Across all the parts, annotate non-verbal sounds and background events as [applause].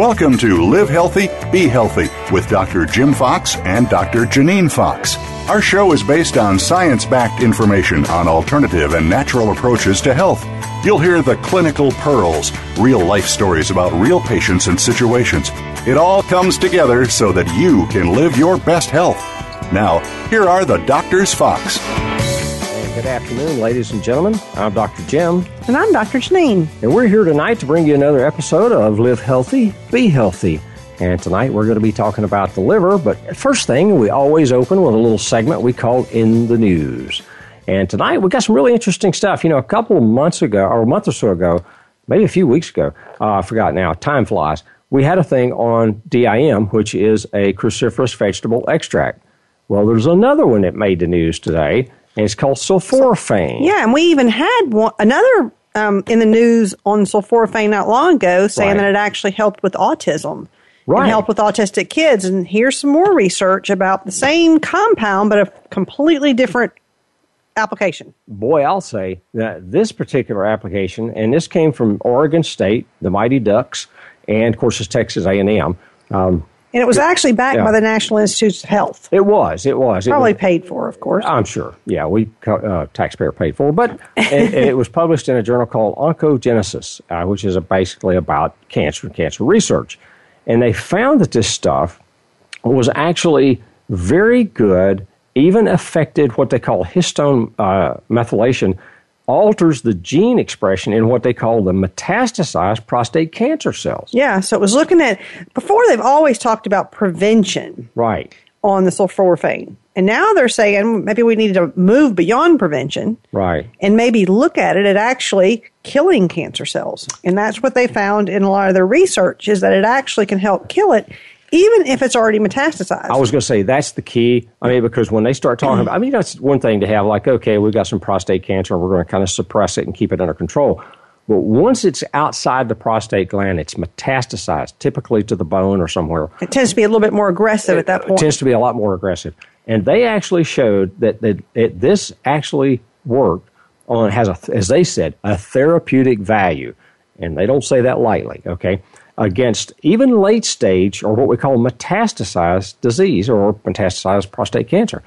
Welcome to Live Healthy, Be Healthy with Dr. Jim Fox and Dr. Janine Fox. Our show is based on science backed information on alternative and natural approaches to health. You'll hear the clinical pearls, real life stories about real patients and situations. It all comes together so that you can live your best health. Now, here are the Doctors Fox. Good afternoon, ladies and gentlemen. I'm Dr. Jim. And I'm Dr. Janine. And we're here tonight to bring you another episode of Live Healthy, Be Healthy. And tonight we're going to be talking about the liver. But first thing, we always open with a little segment we call In the News. And tonight we got some really interesting stuff. You know, a couple of months ago, or a month or so ago, maybe a few weeks ago, uh, I forgot now, time flies, we had a thing on DIM, which is a cruciferous vegetable extract. Well, there's another one that made the news today and it's called sulforaphane. Yeah, and we even had one, another um, in the news on sulforaphane not long ago saying right. that it actually helped with autism. Right. And help with autistic kids. And here's some more research about the same compound, but a completely different application. Boy, I'll say that this particular application, and this came from Oregon State, the Mighty Ducks, and of course it's Texas A&M. Um, and it was actually backed yeah. by the National Institutes of Health. It was. It was. Probably it was, paid for, of course. I'm sure. Yeah, we uh, taxpayer paid for, but it, it, was published in a journal called Oncogenesis, uh, which is a, basically about cancer and cancer research. And they found that this stuff was actually very good, even affected what they call histone uh, methylation alters the gene expression in what they call the metastasized prostate cancer cells. Yeah, so it was looking at before they've always talked about prevention. Right. On the sulforaphane. And now they're saying maybe we need to move beyond prevention. Right. And maybe look at it at actually killing cancer cells. And that's what they found in a lot of their research is that it actually can help kill it even if it's already metastasized. I was going to say that's the key. I mean, because when they start talking about, I mean, that's one thing to have like, okay, we've got some prostate cancer and we're going to kind of suppress it and keep it under control. But once it's outside the prostate gland, it's metastasized, typically to the bone or somewhere. It tends to be a little bit more aggressive at that point. It tends to be a lot more aggressive. And they actually showed that, that it, this actually worked on, has a, as they said, a therapeutic value. And they don't say that lightly, okay? Against even late stage or what we call metastasized disease or metastasized prostate cancer.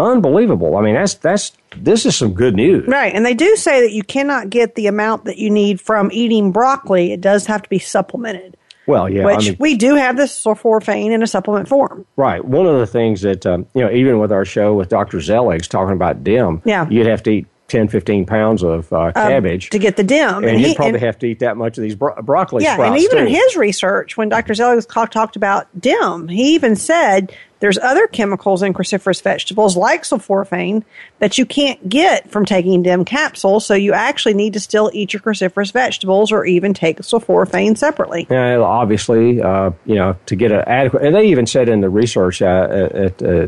Unbelievable. I mean, that's that's this is some good news. Right. And they do say that you cannot get the amount that you need from eating broccoli. It does have to be supplemented. Well, yeah, which I mean, we do have this sulforaphane in a supplement form. Right. One of the things that um, you know, even with our show with Dr. Zeligs talking about DIM, yeah. you'd have to eat 10, 15 pounds of uh, cabbage. Um, to get the DIM. And, and you'd probably and, have to eat that much of these bro- broccoli yeah, and even too. in his research, when Dr. Zelig talked about DIM, he even said there's other chemicals in cruciferous vegetables like sulforaphane that you can't get from taking DIM capsules. So you actually need to still eat your cruciferous vegetables or even take sulforaphane separately. Yeah, obviously, uh, you know, to get an adequate. And they even said in the research uh, at, uh,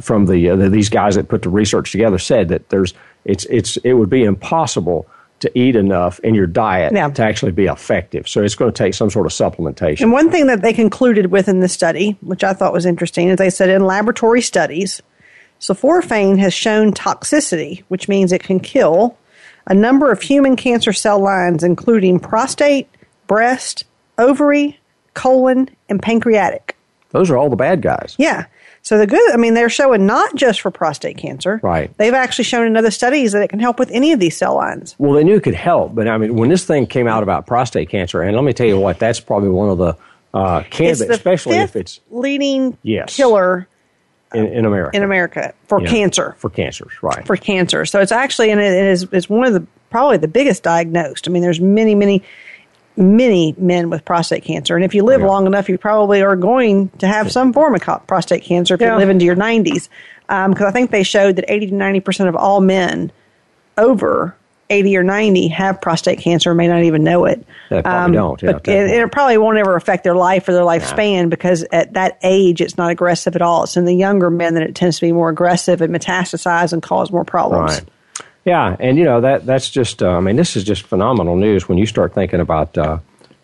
from the, uh, these guys that put the research together said that there's it's it's it would be impossible to eat enough in your diet yeah. to actually be effective. So it's going to take some sort of supplementation. And one thing that they concluded with in the study, which I thought was interesting, is they said in laboratory studies, sulforaphane has shown toxicity, which means it can kill a number of human cancer cell lines, including prostate, breast, ovary, colon, and pancreatic. Those are all the bad guys. Yeah. So the good, I mean, they're showing not just for prostate cancer. Right. They've actually shown in other studies that it can help with any of these cell lines. Well, they knew it could help, but I mean, when this thing came out about prostate cancer, and let me tell you what, that's probably one of the uh, candidates, especially if it's leading yes. killer in, in, America. In America for yeah, cancer. For cancers, right. For cancer. So it's actually, and it is it's one of the probably the biggest diagnosed. I mean, there's many, many many men with prostate cancer. And if you live yeah. long enough, you probably are going to have some form of prostate cancer if yeah. you live into your 90s. Because um, I think they showed that 80 to 90% of all men over 80 or 90 have prostate cancer may not even know it. They probably um, don't. Yeah, but it, it, probably won't ever affect their life or their lifespan nah. because at that age it's not aggressive at all. It's in the younger men that it tends to be more aggressive and metastasize and cause more problems. Right. Yeah, and you know that that's just uh, I mean this is just phenomenal news when you start thinking about uh,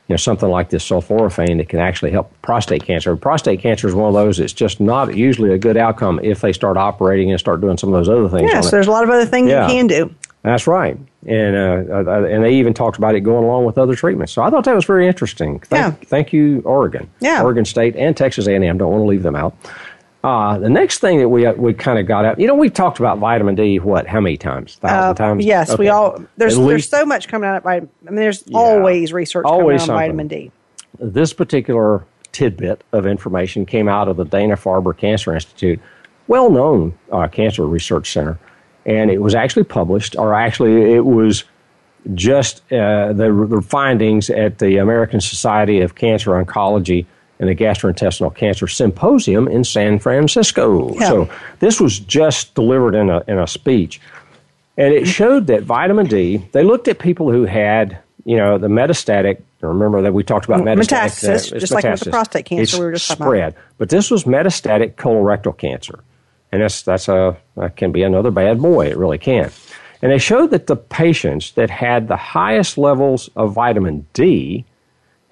you know something like this sulforaphane that can actually help prostate cancer. Prostate cancer is one of those that's just not usually a good outcome if they start operating and start doing some of those other things. Yes, there's a lot of other things yeah. you can do. That's right, and uh, uh, and they even talked about it going along with other treatments. So I thought that was very interesting. Thank, Yeah. thank you, Oregon, Yeah. Oregon State, and Texas A&M. Don't want to leave them out. Uh, the next thing that we uh, we kind of got out, you know, we talked about vitamin D. What? How many times? Thousand Uh, times? Yes, we all there's At there's so much coming out of vitamin. I mean, there's Yeah. always research Always coming out on vitamin D. this particular tidbit of information came out of the Dana Farber Cancer Institute, well known uh, cancer research center. And it was actually published, or actually, it was just uh, the, the findings at the American Society of Cancer Oncology and the Gastrointestinal Cancer Symposium in San Francisco. Yeah. So this was just delivered in a, in a speech. And it showed that vitamin D, they looked at people who had, you know, the metastatic, remember that we talked about metastatic. Metastasis, uh, just like with the prostate cancer It's we were just talking about. spread. But this was metastatic colorectal cancer. And that's, that's a, that can be another bad boy. It really can. And they showed that the patients that had the highest levels of vitamin D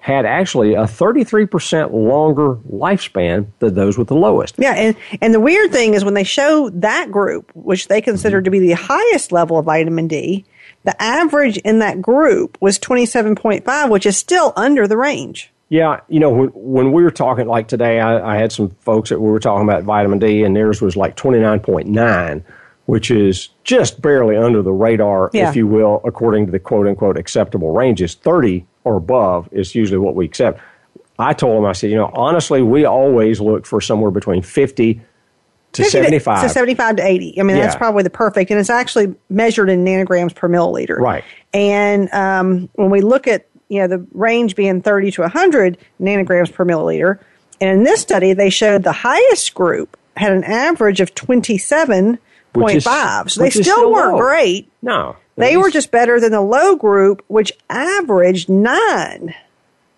had actually a 33% longer lifespan than those with the lowest. Yeah, and and the weird thing is when they show that group, which they consider mm-hmm. to be the highest level of vitamin D, the average in that group was twenty seven point five, which is still under the range. Yeah, you know, when, when we were talking, like today, I, I had some folks that we were talking about vitamin D, and theirs was like 29.9, which is just barely under the radar, Yeah. if you will, according to the quote unquote acceptable ranges. 30 or above is usually what we accept. I told them, I said, you know, honestly, we always look for somewhere between 50 to 50 75. to seventy five to eighty. I mean, that's probably the perfect, and it's actually measured in nanograms per milliliter. Right. And um, when we look at you know the range being thirty to hundred nanograms per milliliter, and in this study they showed the highest group had an average of twenty seven Which point is- five. So they still, still weren't low. great. No. They were just better than the low group, which averaged nine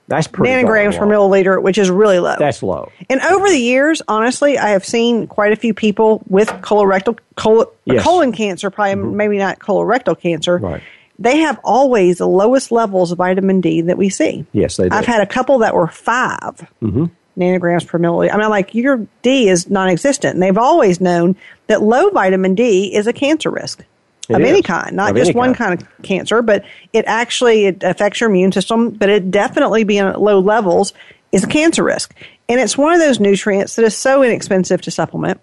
that's pretty nanograms per milliliter, which is really low. That's low. And over the years, honestly, I have seen quite a few people with colorectal col- Yes. colon cancer, probably mm-hmm. maybe not colorectal cancer. Right. They have always the lowest levels of vitamin D that we see. Yes, they do. I've had a couple that were 5 mm-hmm. nanograms per milliliter. I mean, like your D is non-existent, and they've always known that low vitamin D is a cancer risk It of any kind, not Of just one kind. kind of cancer, but it actually it affects your immune system. But it definitely being at low levels is a cancer risk, and it's one of those nutrients that is so inexpensive to supplement,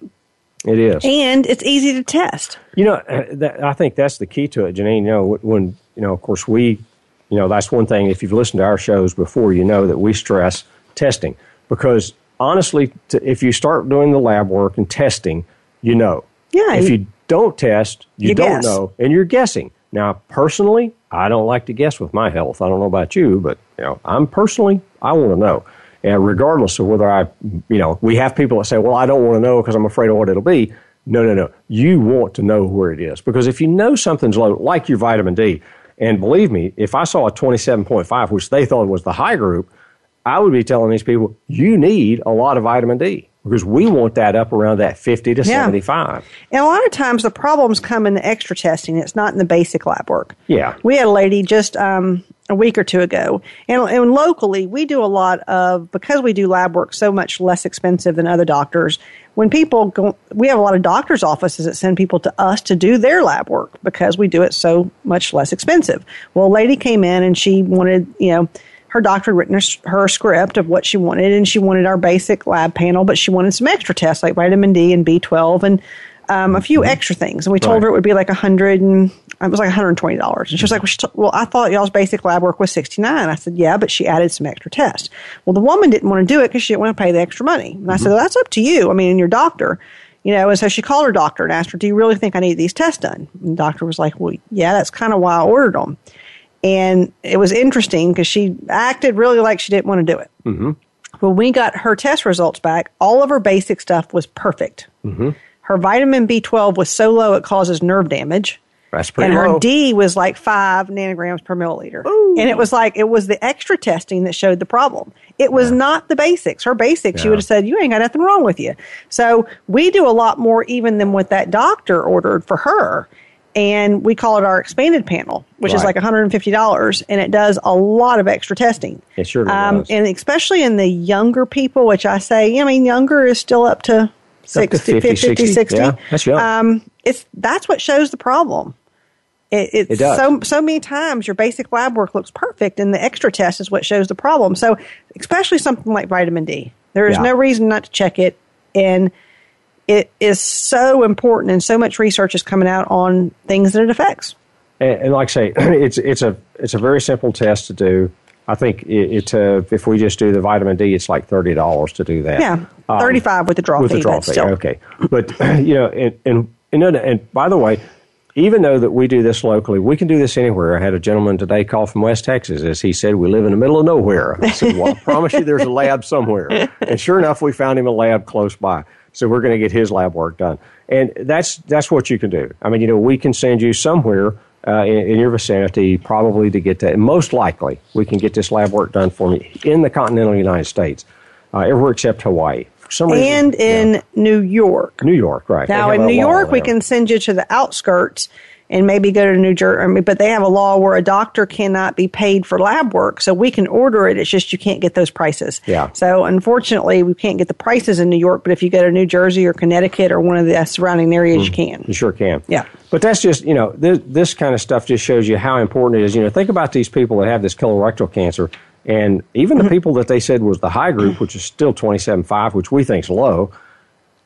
It is. and it's easy to test. You know, uh, that, I think that's the key to it, Janine. You know, when you know, of course, we, you know, that's one thing. If you've listened to our shows before, you know that we stress testing because honestly, to, if you start doing the lab work and testing, you know. Yeah, If you- you don't test, you, You don't guess. know, and you're guessing. Now, personally, I don't like to guess with my health. I don't know about you, but you know, I'm personally, I want to know. And regardless of whether I, you know, we have people that say, "Well, I don't want to know because I'm afraid of what it'll be." No, no, no. You want to know where it is because if you know something's low, like your vitamin D, and believe me, if I saw a 27.5, which they thought was the high group, I would be telling these people, you need a lot of vitamin D because we want that up around that 50 to Yeah. 75. And a lot of times the problems come in the extra testing. It's not in the basic lab work. Yeah. We had a lady just um, a week or two ago, and, and locally we do a lot of because we do lab work so much less expensive than other doctors. When people go, we have a lot of doctors' offices that send people to us to do their lab work because we do it so much less expensive. Well, a lady came in and she wanted, you know, her doctor had written her, her script of what she wanted, and she wanted our basic lab panel, but she wanted some extra tests like vitamin D and B12 and um, a few mm-hmm. extra things. And we told Right. her it would be like a hundred and it was like one hundred and twenty dollars. And she was mm-hmm. like, well, she t- "Well, I thought y'all's basic lab work was sixty nine. I said, "Yeah, but she added some extra tests." Well, the woman didn't want to do it because she didn't want to pay the extra money. And I said, mm-hmm. well, "That's up to you. I mean, and your doctor." You know, and so she called her doctor and asked her, "Do you really think I need these tests done?" And the doctor was like, "Well, yeah, that's kind of why I ordered them." And it was interesting because she acted really like she didn't want to do it. Mm-hmm. When we got her test results back, all of her basic stuff was perfect. Mm-hmm. Her vitamin B12 was so low it causes nerve damage. That's pretty and her. D was like five nanograms per milliliter. And it was like, it was the extra testing that showed the problem. It was not the basics. Her basics, you Yeah. would have said, you ain't got nothing wrong with you. So we do a lot more even than what that doctor ordered for her. And we call it our expanded panel, which is like $150. And it does a lot of extra testing. It surely um, does. And especially in the younger people, which I say, I mean, younger is still up to 60, 50, 50, 60. 60. Yeah, that's young. Um, it's, that's what shows the problem It, it's It does. so so many times your basic lab work looks perfect, and the extra test is what shows the problem. So, especially something like vitamin D, there is Yeah. no reason not to check it, and it is so important, and so much research is coming out on things that it affects. And, and like I say, [clears throat] it's it's a it's a very simple test to do. I think it, it uh, if we just do the vitamin D, it's like thirty dollars to do that. Yeah, Um, thirty five with the draw with fee. the draw fee. still. Okay, but [clears throat] you know, and and and, and by the way, even though that we do this locally, we can do this anywhere. I had a gentleman today call from West Texas, as he said, we live in the middle of nowhere. I said, well, I promise you, there's a lab somewhere. [laughs] And sure enough, we found him a lab close by. So we're going to get his lab work done, and that's that's what you can do. I mean, you know, we can send you somewhere. Uh, in, in your vicinity, probably to get that. Most likely, we can get this lab work done for me in the continental United States, uh, everywhere except Hawaii. Some reason, And in yeah. New York. New York, right? Now, in New York, we can send you to the outskirts and maybe go to New Jersey, but they have a law where a doctor cannot be paid for lab work, so we can order it. It's just you can't get those prices. Yeah. So, unfortunately, we can't get the prices in New York, but if you go to New Jersey or Connecticut or one of the surrounding areas, you can. You sure can. Yeah. But that's just, you know, this, this kind of stuff just shows you how important it is. You know, think about these people that have this colorectal cancer, and even Mm-hmm. the people that they said was the high group, which is still 27.5, which we think is low.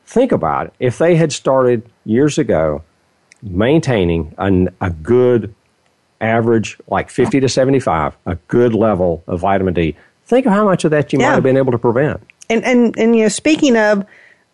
Think about it. If they had started years ago maintaining an, a good average, like 50 to 75, a good level of vitamin D, think of how much of that you Yeah. might have been able to prevent. And and and you know, speaking of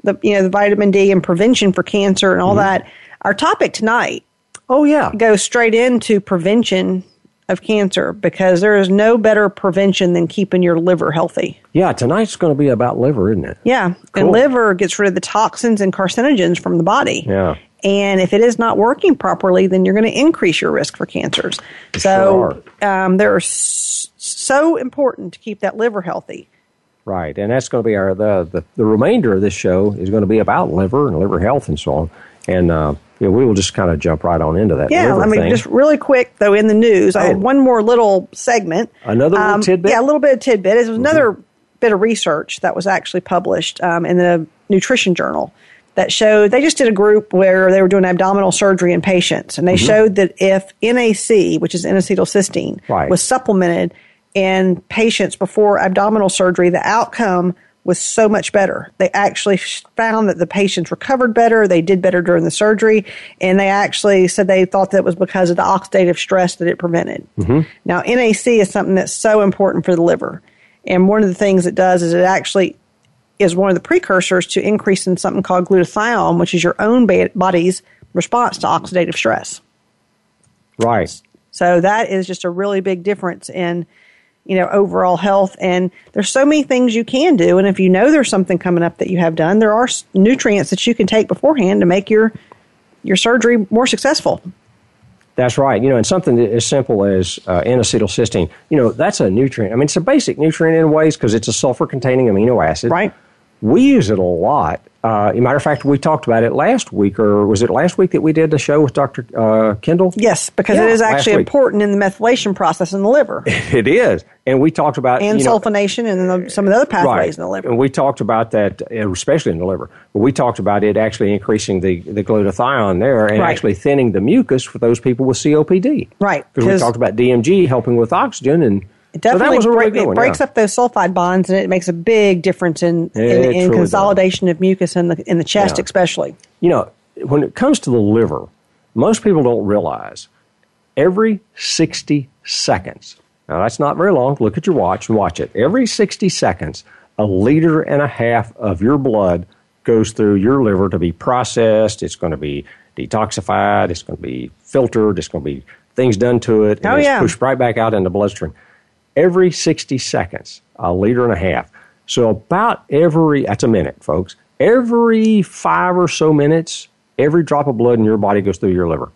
the you know the vitamin D and prevention for cancer and Mm-hmm. all that, our topic tonight Oh, yeah. goes straight into prevention of cancer because there is no better prevention than keeping your liver healthy. Yeah, tonight's going to be about liver, isn't it? Yeah, Cool. and liver gets rid of the toxins and carcinogens from the body. Yeah. And if it is not working properly, then you're going to increase your risk for cancers. So um, they're s- so important to keep that liver healthy. Right, and that's going to be our the, the the remainder of this show is going to be about liver and liver health and so on, and uh, know, we will just kind of jump right on into that. Yeah, I mean, thing. just really quick though, in the news, I Oh. had one more little segment. Another little Um, tidbit? Yeah, a little bit of tidbit. It was another bit of research that was actually published um, in the Nutrition Journal that showed they just did a group where they were doing abdominal surgery in patients, and they Mm-hmm. showed that if NAC, which is N-acetylcysteine, Right. was supplemented in patients before abdominal surgery, the outcome was so much better. They actually found that the patients recovered better, they did better during the surgery, and they actually said they thought that was because of the oxidative stress that it prevented. Now, NAC is something that's so important for the liver. And one of the things it does is it actually is one of the precursors to increasing something called glutathione, which is your own body's response to oxidative stress. right. So that is just a really big difference in, you know, overall health. And there's so many things you can do. And if you know there's something coming up that you have done, there are s- nutrients that you can take beforehand to make your your surgery more successful. That's right. You know, and something as simple as uh, N-acetylcysteine, you know, that's a nutrient. I mean, it's a basic nutrient in ways because it's a sulfur-containing amino acid. Right. We use it a lot. Uh, as a matter of fact, we talked about it last week, or was it last week that we did the show with Dr. Uh, Kendall? Yes, because Yeah, it is actually important in the methylation process in the liver [laughs] It is. And we talked about and you know, sulfonation and some of the other pathways in the liver. And we talked about that, uh, especially in the liver. But we talked about it actually increasing the, the glutathione there and Right. actually thinning the mucus for those people with COPD. Right, Because we talked about DMG helping with oxygen. And It so that definitely was a really break- it one, breaks yeah. up those sulfide bonds and it makes a big difference in, in, It in truly does. consolidation of mucus in the in the chest, Yeah. especially. You know, when it comes to the liver, most people don't realize every 60 seconds, now that's not very long, look at your watch and watch it. Every 60 seconds, a liter and a half of your blood goes through your liver to be processed. It's going to be detoxified. It's going to be filtered. It's going to be things done to it. And Oh, it's yeah. pushed right back out in the bloodstream. Every 60 seconds, a liter and a half. So about every, that's a minute, folks. Every five or so minutes, every drop of blood in your body goes through your liver.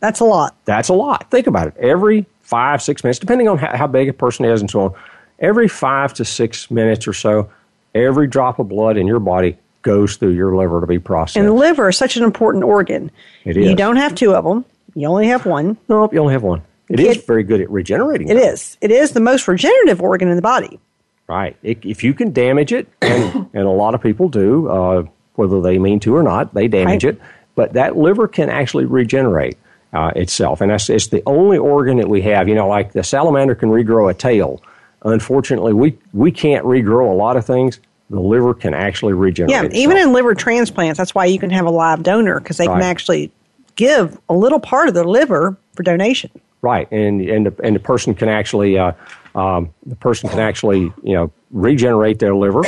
That's a lot. That's a lot. Think about it. Every five, six minutes, depending on how, how big a person is and so on, every five to six minutes or so, every drop of blood in your body goes through your liver to be processed. And the liver is such an important organ. It You don't have two of them. You only have one. nope, you only have one. It is It- very good at regenerating. It is. It is the most regenerative organ in the body. Right. If if you can damage it, and, [coughs] and a lot of people do, uh, whether they mean to or not, they damage Right. it. But that liver can actually regenerate. uh, itself. And that's, it's the only organ that we have. You know, like the salamander can regrow a tail. Unfortunately, we, we can't regrow a lot of things. The liver can actually regenerate. Yeah, itself. even in liver transplants, that's why you can have a live donor because they Right. can actually give a little part of their liver for donation. Right, and and the, and the person can actually uh, um, the person can actually you know regenerate their liver,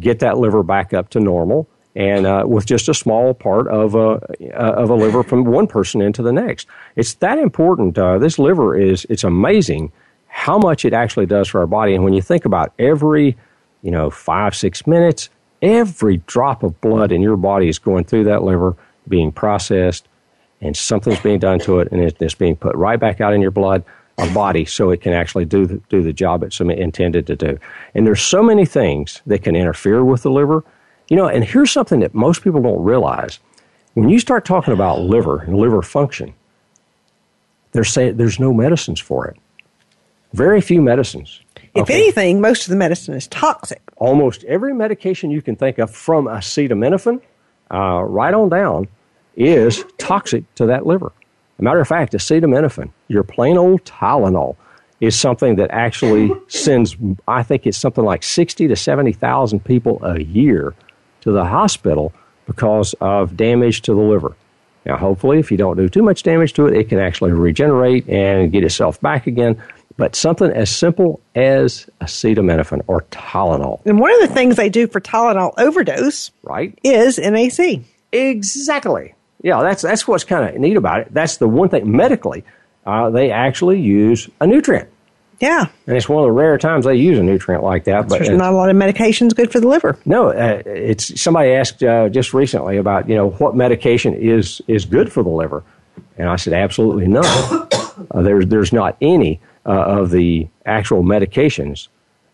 get that liver back up to normal, and uh, with just a small part of a uh, of a liver from one person into the next. It's that important. Uh, this liver is it's amazing how much it actually does for our body, and when you think about every you know five six minutes, every drop of blood in your body is going through that liver, being processed and something's being done to it, and it- it's being put right back out in your blood or body, so it can actually do the, do the job it's intended to do. And there's so many things that can interfere with the liver, you know. And here's something that most people don't realize: when you start talking about liver and liver function, they're saying there's no medicines for it. Very few medicines. If Okay? anything, most of the medicine is toxic. almost every medication you can think of, from acetaminophen uh, right on down, is toxic to that liver. As a matter of fact, acetaminophen, your plain old Tylenol, is something that actually [laughs] sends, I think it's something like 60 to 70,000 people a year to the hospital because of damage to the liver. Now, hopefully, if you don't do too much damage to it, it can actually regenerate and get itself back again. But something as simple as acetaminophen or Tylenol, And one of the things they do for Tylenol overdose right? is NAC. Exactly. Yeah, that's that's what's kind of neat about it. That's the one thing medically, uh, they actually use a nutrient, Yeah, and it's one of the rare times they use a nutrient like that. But there's uh, not a lot of medications good for the liver. no, uh, it's somebody asked uh, just recently about you know what medication is is good for the liver, and I said absolutely none. uh, there's there's not any uh, of the actual medications.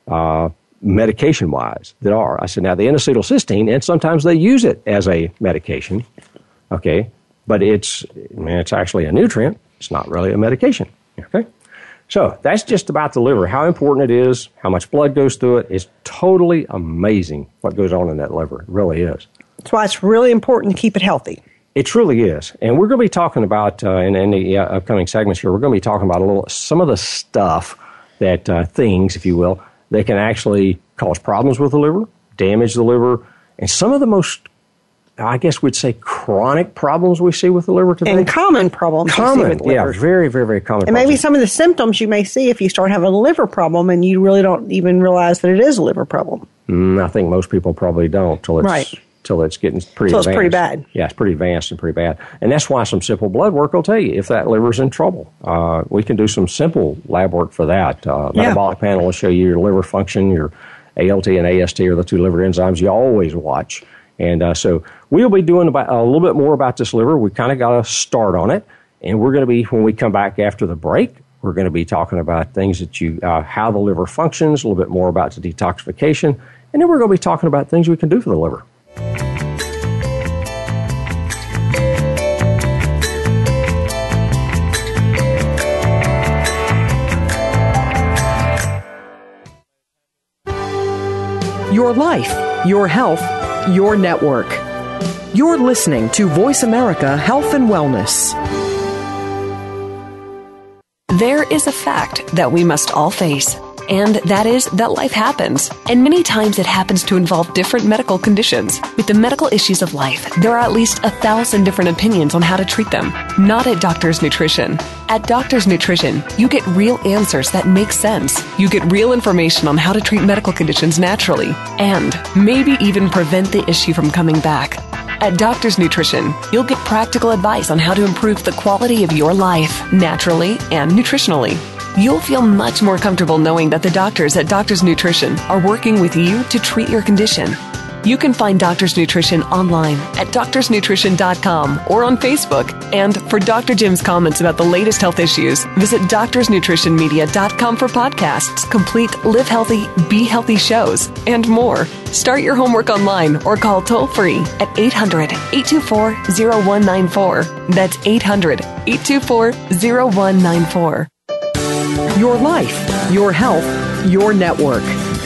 Uh, medication wise that are. I said, now the N-acetylcysteine, and sometimes they use it as a medication, okay, but it's, I mean, it's actually a nutrient. It's not really a medication, okay? So that's just about the liver, how important it is, how much blood goes through it. It's totally amazing what goes on in that liver. It really is. That's why it's really important to keep it healthy. It truly is, and we're going to be talking about uh, in, in the uh, upcoming segments here. We're going to be talking about a little some of the stuff that uh, things, if you will, that can actually cause problems with the liver, damage the liver, and some of the most, I guess, we'd say, chronic problems we see with the liver today. And common problems common, with yeah, very, very, very common. And maybe problems. some of the symptoms you may see if you start having a liver problem and you really don't even realize that it is a liver problem. Mm, I think most people probably don't till it's Right. till it's getting pretty. Till it's pretty bad. Yeah, it's pretty advanced and pretty bad, and that's why some simple blood work will tell you if that liver's in trouble. Uh, we can do some simple lab work for that. Uh, Yeah. metabolic panel will show you your liver function, your ALT and AST are the two liver enzymes you always watch. And uh, so we'll be doing about, a little bit more about this liver. We kind of got a start on it, and we're going to be when we come back after the break. We're going to be talking about things that you, uh, how the liver functions, a little bit more about the detoxification, and then we're going to be talking about things we can do for the liver. Your life, your health, your network. You're listening to Voice America Health and Wellness. There is a fact that we must all face, and that is that life happens. And many times it happens to involve different medical conditions. With the medical issues of life, there are at least a thousand different opinions on how to treat them. Not at Doctor's Nutrition. At Doctor's Nutrition, you get real answers that make sense. You get real information on how to treat medical conditions naturally, and maybe even prevent the issue from coming back. At Doctor's Nutrition, you'll get practical advice on how to improve the quality of your life naturally and nutritionally. You'll feel much more comfortable knowing that the doctors at Doctor's Nutrition are working with you to treat your condition. You can find Doctor's Nutrition online at doctorsnutrition.com or on Facebook. And for Dr. Jim's comments about the latest health issues, visit doctorsnutritionmedia.com for podcasts, complete Live Healthy, Be Healthy shows, and more. Start your homework online or call toll free at 800 824 0194. That's 800 824 0194. Your life, your health, your network.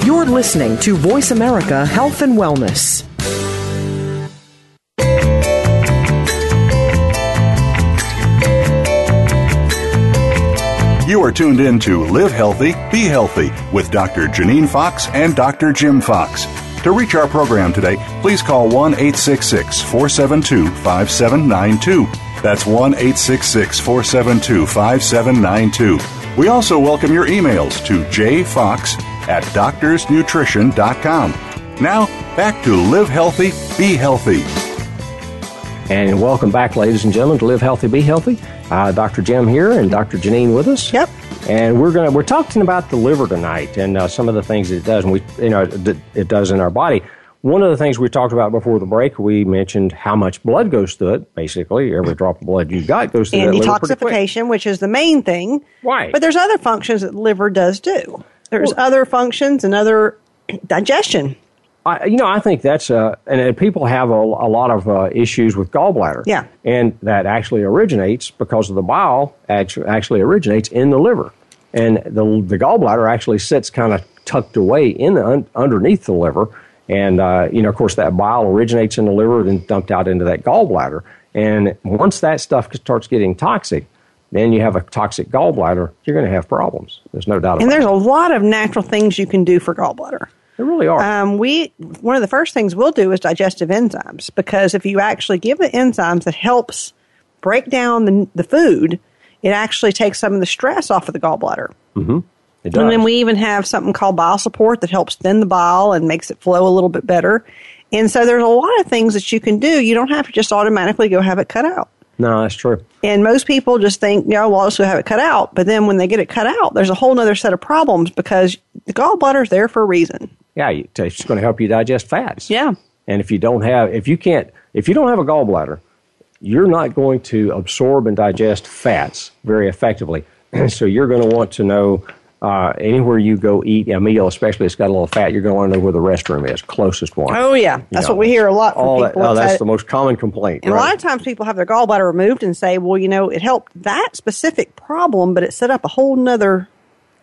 You're listening to Voice America Health and Wellness. You are tuned in to Live Healthy, Be Healthy with Dr. Janine Fox and Dr. Jim Fox. To reach our program today, please call 1 866 472 5792. That's 1 866 472 5792. We also welcome your emails to jfox at doctorsnutrition.com. Now, back to Live Healthy, Be Healthy. And welcome back, ladies and gentlemen, to Live Healthy, Be Healthy. Uh, Dr. Jim here and Dr. Janine with us. Yep. And we're gonna we're talking about the liver tonight and uh, some of the things it does, and we you know it, it does in our body. One of the things we talked about before the break, we mentioned how much blood goes through it. Basically, every drop of blood you got goes through and that liver pretty quick. detoxification, which is the main thing. Right. But there's other functions that the liver does do. There's Well- other functions and other [clears throat] digestion. I, you know, I think that's uh, and, and people have a, a lot of uh, issues with gallbladder. Yeah. and that actually originates because of the bile actually, actually originates in the liver, and the the gallbladder actually sits kind of tucked away in the un, underneath the liver, and uh, you know, of course, that bile originates in the liver, then dumped out into that gallbladder, and once that stuff starts getting toxic. Then you have a toxic gallbladder, you're going to have problems. There's no doubt And about there's it. a lot of natural things you can do for gallbladder. There really are. Um, we one of the first things we'll do is digestive enzymes because if you actually give the enzymes that helps break down the, the food, it actually takes some of the stress off of the gallbladder. Does. And then we even have something called bile support that helps thin the bile and makes it flow a little bit better. And so there's a lot of things that you can do. You don't have to just automatically go have it cut out. no, that's true. And most people just think, you know, well, I'll just go have it cut out. But then when they get it cut out, there's a whole other set of problems because the gallbladder's there for a reason. Yeah, it's going to help you digest fats. Yeah. And if you don't have, if you can't, if you don't have a gallbladder, you're not going to absorb and digest fats very effectively. [clears throat] so you're going to want to know uh, anywhere you go eat a meal, especially if it's got a little fat, you're going to know where the restroom is, closest one. Oh, yeah. That's You know, what we hear a lot from all That, oh, that's the most common complaint. And a lot of times people have their gallbladder removed and say, well, you know, it helped that specific problem, but it set up a whole nother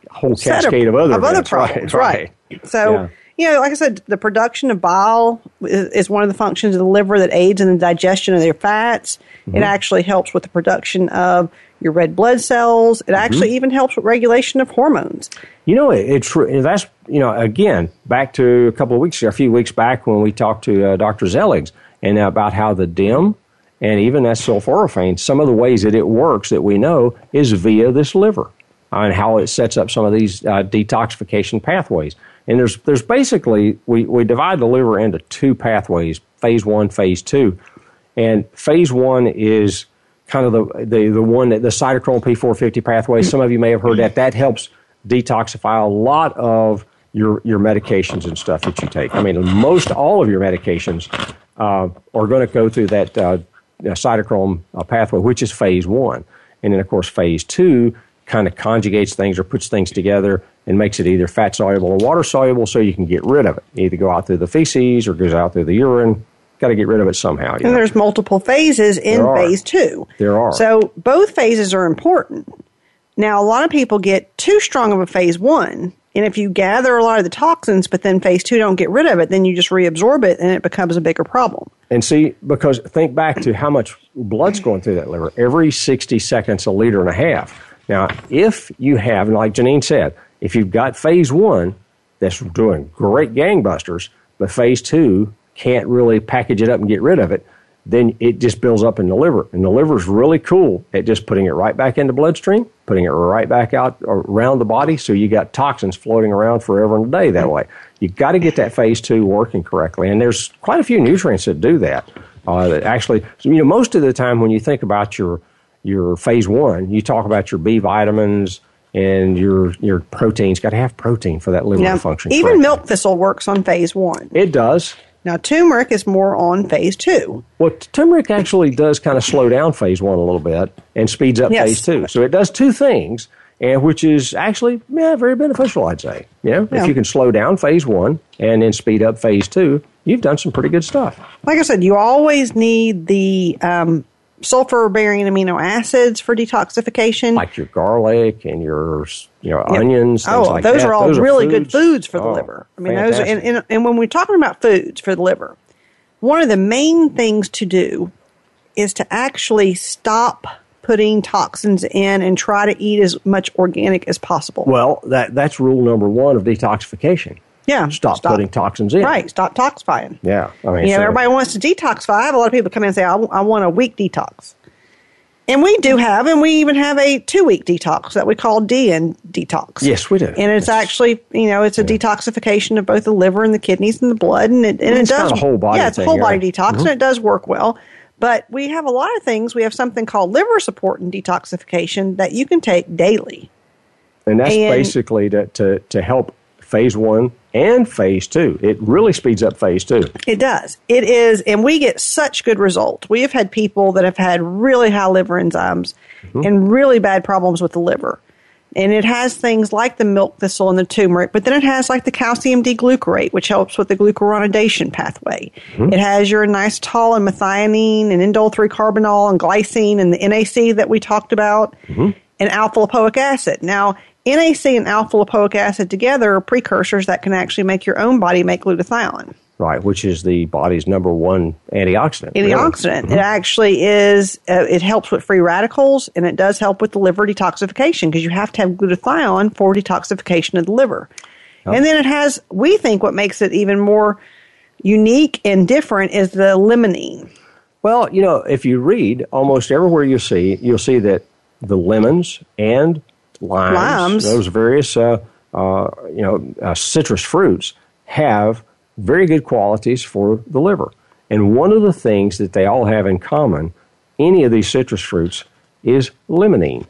whole cascade of, other, events. problems. Right. Right. So, Yeah. you know, like I said, the production of bile is, is one of the functions of the liver that aids in the digestion of their fats. Mm-hmm. It actually helps with the production of your red blood cells. It Mm-hmm. actually even helps with regulation of hormones. You know, it, it's re- that's you know again back to a couple of weeks, a few weeks back when we talked to uh, Dr. Zeligs and about how the DIM and even that sulforaphane, some of the ways that it works that we know is via this liver and how it sets up some of these uh, detoxification pathways. And there's there's basically we, we divide the liver into two pathways: phase one, phase two. And phase one is kind of the, the, the one that the cytochrome P450 pathway. Some of you may have heard that. That helps detoxify a lot of your, your medications and stuff that you take. I mean, most all of your medications uh, are going to go through that uh, cytochrome uh, pathway, which is phase one. And then, of course, phase two kind of conjugates things or puts things together and makes it either fat soluble or water soluble so you can get rid of it. Either go out through the feces or goes out through the urine. Got to get rid of it somehow. And know. there's multiple phases in phase two. There are. So both phases are important. Now, a lot of people get too strong of a phase one. And if you gather a lot of the toxins, but then phase two don't get rid of it, then you just reabsorb it and it becomes a bigger problem. And see, because think back to how much blood's going through that liver. Every 60 seconds, a liter and a half. Now, if you have, and like Janine said, if you've got phase one that's doing great gangbusters, but phase two can't really package it up and get rid of it, then it just builds up in the liver. And the liver is really cool at just putting it right back into bloodstream, putting it right back out around the body. So you got toxins floating around forever and a day that way. You got to get that phase two working correctly. And there's quite a few nutrients that do that. Uh, that actually, you know, most of the time when you think about your your phase one, you talk about your B vitamins and your your proteins. Got to have protein for that liver Now, to function. even correctly. milk thistle works on phase one. It does. Now, turmeric is more on phase two. Well, turmeric actually does kind of slow down phase one a little bit and speeds up Yes. phase two. So it does two things, and which is actually yeah very beneficial, I'd say. You know, Yeah. if you can slow down phase one and then speed up phase two, you've done some pretty good stuff. Like I said, you always need the um, sulfur bearing amino acids for detoxification. Like your garlic and your you know Yep. onions. Oh, like those that. are all really good foods for the Oh, liver. I mean, those are, and, and, and when we're talking about foods for the liver, one of the main things to do is to actually stop putting toxins in and try to eat as much organic as possible. Well, that that's rule number one of detoxification. Yeah, Stop, putting toxins in. Right, stop toxifying. Yeah. I mean, You know, everybody wants to detoxify. I have a lot of people come in and say, I, I want a week detox. And we do have, and we even have a two week detox that we call DN detox. Yes, we do. And it's actually, you know, it's a detoxification of both the liver and the kidneys and the blood. And it, and it does. kinda a whole body Yeah, it's a whole body yeah. Mm-hmm. detox, and it does work well. But we have a lot of things. We have something called liver support and detoxification that you can take daily. And that's And- basically to, to, to help phase one and phase two. It really speeds up phase two. It does. It is, and we get such good results. We have had people that have had really high liver enzymes Mm-hmm. and really bad problems with the liver. And it has things like the milk thistle and the turmeric, but then it has like the calcium D-glucarate, which helps with the glucuronidation pathway. Mm-hmm. It has your inositol and methionine and indole 3-carbinol and glycine and the NAC that we talked about Mm-hmm. and alpha lipoic acid. Now, NAC and alpha lipoic acid together are precursors that can actually make your own body make glutathione Right, which is the body's number one antioxidant. really. antioxidant. It actually is. Uh, it helps with free radicals, and it does help with the liver detoxification because you have to have glutathione for detoxification of the liver. And then it has. We think what makes it even more unique and different is the limonene. Well, you know, if you read almost everywhere you see, you'll see that the lemons and limes, Limes. those various, uh, uh, you know, uh, citrus fruits have very good qualities for the liver. And one of the things that they all have in common, any of these citrus fruits, is limonene.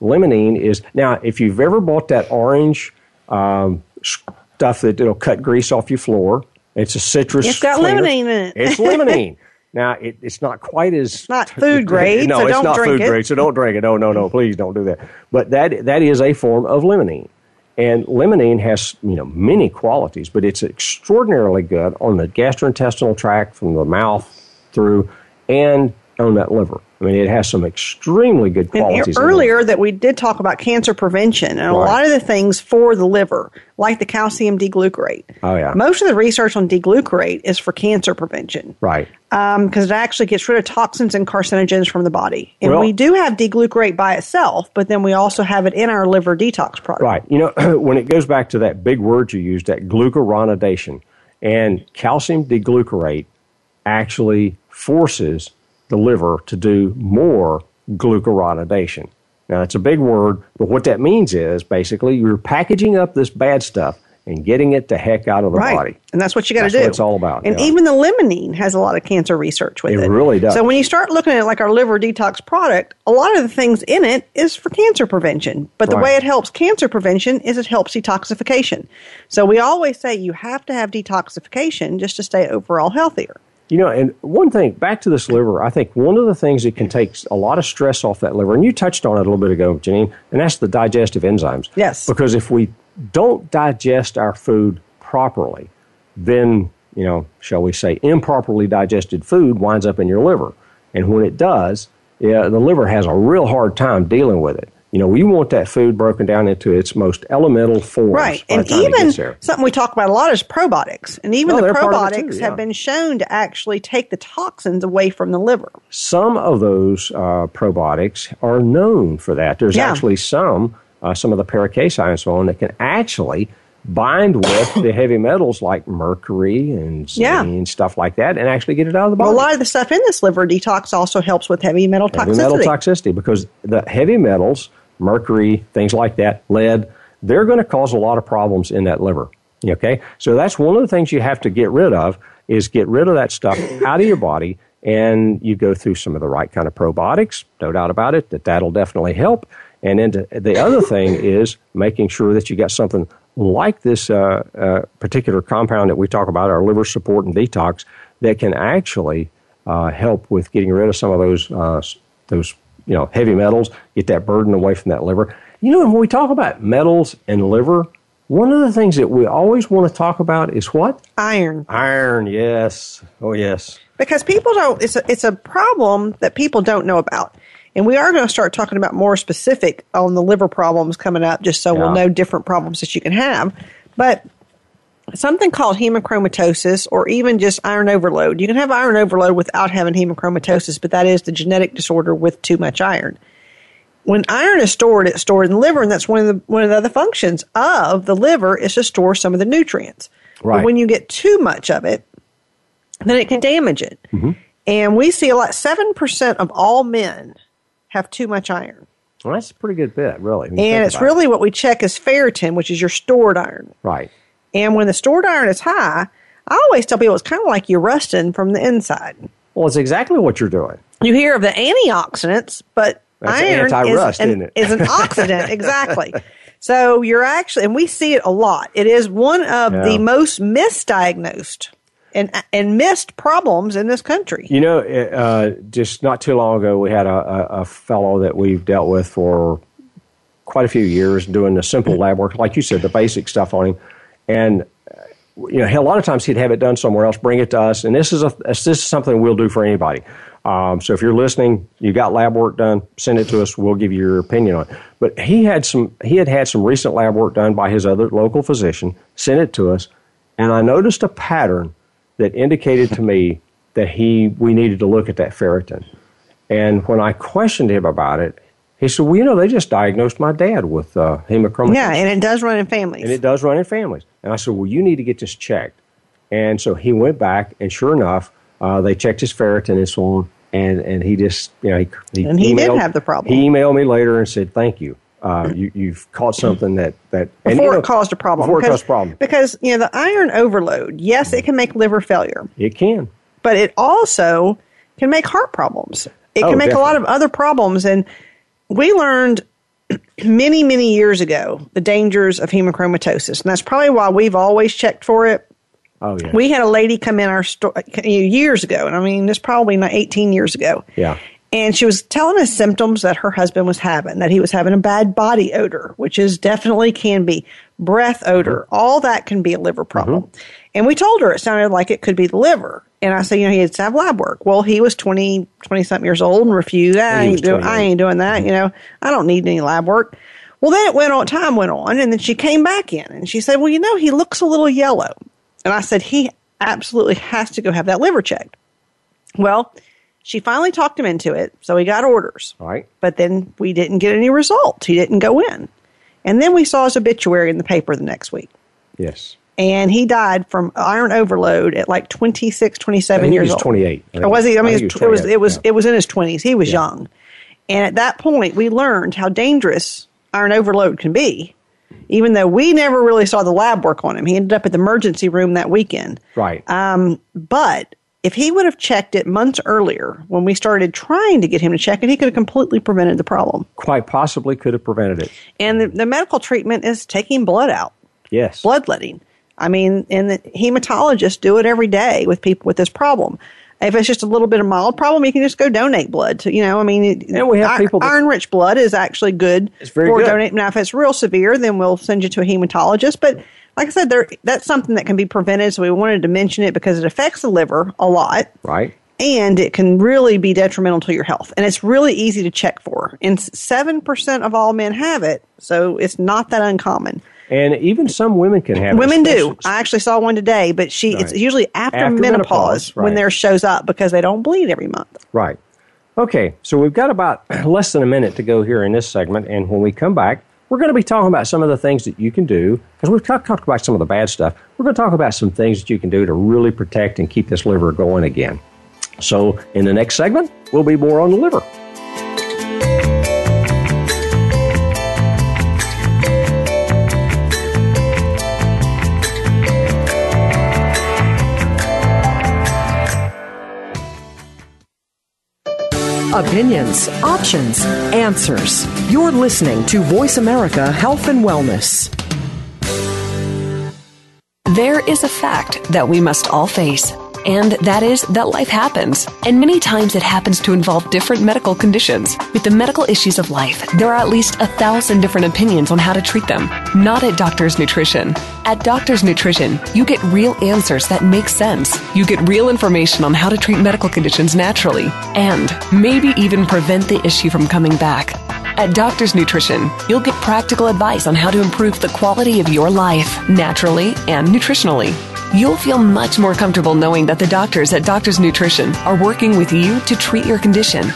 Limonene is now, if you've ever bought that orange um, stuff that it'll cut grease off your floor, it's a citrus. It's got cleaner. limonene in it. It's limonene. [laughs] Now it, it's not quite as not food [laughs] grade, no, so it's don't not drink food it. grade, so don't drink it. No, no, no, please don't do that. But that that is a form of limonene, and limonene has you know many qualities, but it's extraordinarily good on the gastrointestinal tract from the mouth through and on that liver. I mean, it has some extremely good qualities. it. earlier that we did talk about cancer prevention and a lot of the things for the liver, like the calcium D-glucarate. Oh, yeah. Most of the research on D-glucarate is for cancer prevention. right? Um, because it actually gets rid of toxins and carcinogens from the body. And Well- we do have D-glucarate by itself, but then we also have it in our liver detox product. Right. You know, [clears throat] when it goes back to that big word you used, that glucuronidation, and calcium D-glucarate actually forces the liver to do more glucuronidation. Now, it's a big word, but what that means is basically you're packaging up this bad stuff and getting it the heck out of the Right. body. And that's what you got to That's do. what it's all about, And yeah. even the limonene has a lot of cancer research with It it. really does. So when you start looking at like our liver detox product, a lot of the things in it is for cancer prevention. But the Right. way it helps cancer prevention is it helps detoxification. So we always say you have to have detoxification just to stay overall healthier. You know, and one thing, back to this liver, I think one of the things that can take a lot of stress off that liver, and you touched on it a little bit ago, Janine, and that's the digestive enzymes. Yes. Because if we don't digest our food properly, then, you know, shall we say, improperly digested food winds up in your liver. And when it does, yeah, the liver has a real hard time dealing with it. You know, we want that food broken down into its most elemental forms. Right. And the time it even something we talk about a lot is probiotics. And even Well, the they're part of it probiotics too, have yeah. been shown to actually take the toxins away from the liver. Some of those uh, probiotics are known for that. There's Yeah. actually some, uh, some of the paracasei and so on, that can actually bind with the [laughs] heavy metals like mercury and zinc Yeah. and stuff like that and actually get it out of the body. Well, a lot of the stuff in this liver detox also helps with heavy metal heavy toxicity. metal toxicity because the heavy metals, mercury, things like that, lead, they're going to cause a lot of problems in that liver. Okay, so that's one of the things you have to get rid of is get rid of that stuff out of your body, and you go through some of the right kind of probiotics. No doubt about it that that'll definitely help. And then to- the other thing is making sure that you got something like this uh, uh, particular compound that we talk about, our liver support and detox, that can actually uh, help with getting rid of some of those uh, those you know heavy metals, get that burden away from that liver. You know, when we talk about metals and liver, one of the things that we always want to talk about is what Iron. iron. Yes, oh yes, Because people don't, it's a, it's a problem that people don't know about. And we are going to start talking about more specific on the liver problems coming up, just so we'll know different problems that you can have. But something called hemochromatosis or even just iron overload. You can have iron overload without having hemochromatosis, but that is the genetic disorder with too much iron. when iron is stored, it's stored in the liver, and that's one of the one of the other functions of the liver is to store some of the nutrients. Right. But when you get too much of it, then it can damage it. Mm-hmm. And we see a lot. Seven percent of all men have too much iron, Well, that's a pretty good bit, really. and it's about it. really what we check is ferritin, which is your stored iron. right. And when the stored iron is high, I always tell people it's kind of like you're rusting from the inside. Well, it's exactly what you're doing. You hear of the antioxidants, but That's iron is an, is an [laughs] oxidant, exactly. So you're actually, and we see it a lot. It is one of Yeah. the most misdiagnosed and and missed problems in this country. You know, uh, just not too long ago, we had a, a, fellow that we've dealt with for quite a few years doing the simple lab work, like you said, the basic stuff on him. And, uh, you know, a lot of times he'd have it done somewhere else, bring it to us. And this is, a, this is something we'll do for anybody. Um, so if you're listening, you got lab work done, send it to us. We'll give you your opinion on it. But he had some, he had had some recent lab work done by his other local physician, sent it to us. And I noticed a pattern that indicated to me that he we needed to look at that ferritin. And when I questioned him about it, he said, "Well, you know, they just diagnosed my dad with uh, hemochromatosis, Yeah, and it does run in families. and it does run in families." And I said, "Well, you need to get this checked." And so he went back, and sure enough, uh, they checked his ferritin and so on, and and he just you know he, he And he did emailed- have the problem. He emailed me later and said, "Thank you." Uh, you, you've caught something that that before you know, it caused a problem. Before it because, caused a problem, Because, you know, the iron overload, yes, it can make liver failure, it can. but it also can make heart problems. It Oh, can make a lot of other problems. And we learned many, many years ago the dangers of hemochromatosis. And that's probably why we've always checked for it. Oh yeah, We had a lady come in our store years ago, and I mean, this probably not 18 years ago. yeah. And she was telling us symptoms that her husband was having, that he was having a bad body odor, which is definitely can be breath odor. All that can be a liver problem. And we told her it sounded like it could be the liver. And I said, you know, he had to have lab work. Well, he was 20, 20 something years old and refused. "Ah, I ain't, doing, I ain't doing that. You know, I don't need any lab work. Well, then it went on, time went on, and then she came back in and she said, well, you know, he looks a little yellow. And I said, he absolutely has to go have that liver checked. Well, she finally talked him into it, so he got orders. All right. But then we didn't get any results. He didn't go in. And then we saw his obituary in the paper the next week. Yes. And he died from iron overload at like 26, 27 I think he years was old. 28. I. Or was he? I I mean, think he was it was it was yeah. it was in his 20s. He was Yeah. young. And at that point, we learned how dangerous iron overload can be. Even though we never really saw the lab work on him, he ended up at the emergency room that weekend. Right. Um, but if he would have checked it months earlier when we started trying to get him to check it, he could have completely prevented the problem. Quite possibly could have prevented it. And the, the medical treatment is taking blood out, Yes. bloodletting. I mean, and the hematologists do it every day with people with this problem. If it's just a little bit of mild problem, you can just go donate blood. To, you know, I mean, And we have people that- iron-rich blood is actually good It's very for good. donate. Now, if it's real severe, then we'll send you to a hematologist. But like I said, there that's something that can be prevented. So we wanted to mention it because it affects the liver a lot Right. and it can really be detrimental to your health. And it's really easy to check for. And 7% of all men have it, so it's not that uncommon. And even some women can have it. Women do. I actually saw one today, but she it's usually after, After menopause, menopause, when right. theirs shows up because they don't bleed every month. Right. Okay, so we've got about [clears throat] less than a minute to go here in this segment, and when we come back, we're going to be talking about some of the things that you can do, because we've talked, about some of the bad stuff. We're going to talk about some things that you can do to really protect and keep this liver going again. So, in the next segment, we'll be more on the liver. Opinions, options, answers. You're listening to Voice America Health and Wellness. There is a fact that we must all face, and that is that life happens. And many times it happens to involve different medical conditions. With the medical issues of life, there are at least a thousand different opinions on how to treat them. Not at Doctor's Nutrition. At Doctor's Nutrition, you get real answers that make sense. You get real information on how to treat medical conditions naturally, and maybe even prevent the issue from coming back. At Doctor's Nutrition, you'll get practical advice on how to improve the quality of your life naturally and nutritionally. You'll feel much more comfortable knowing that the doctors at Doctor's Nutrition are working with you to treat your condition.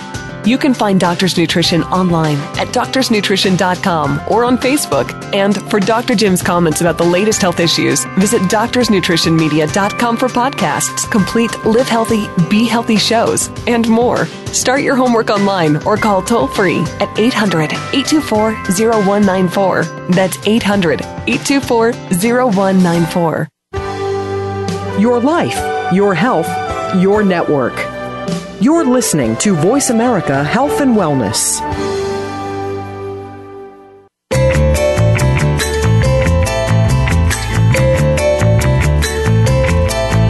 You can find Doctor's Nutrition online at doctorsnutrition.com or on Facebook. And for Dr. Jim's comments about the latest health issues, visit doctorsnutritionmedia.com for podcasts, complete Live Healthy, Be Healthy shows, and more. Start your homework online or call toll free at 800 824 0194. That's 800 824 0194. Your life, your health, your network. You're listening to Voice America Health and Wellness.